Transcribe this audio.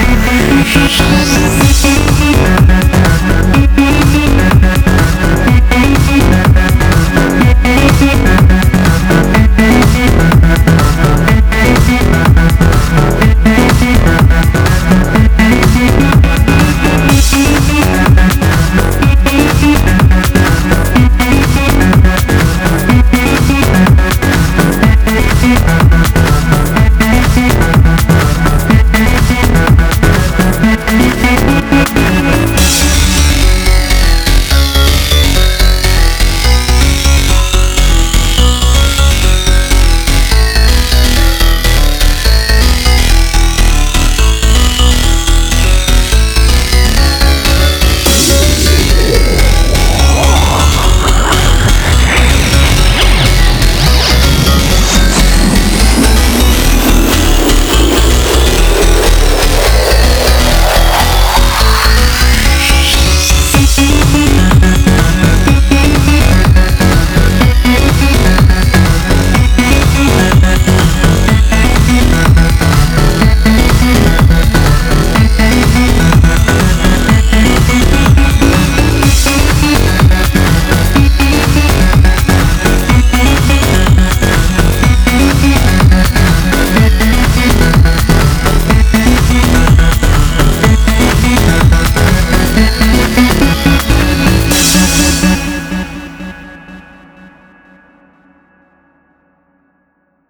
I'm Thank you.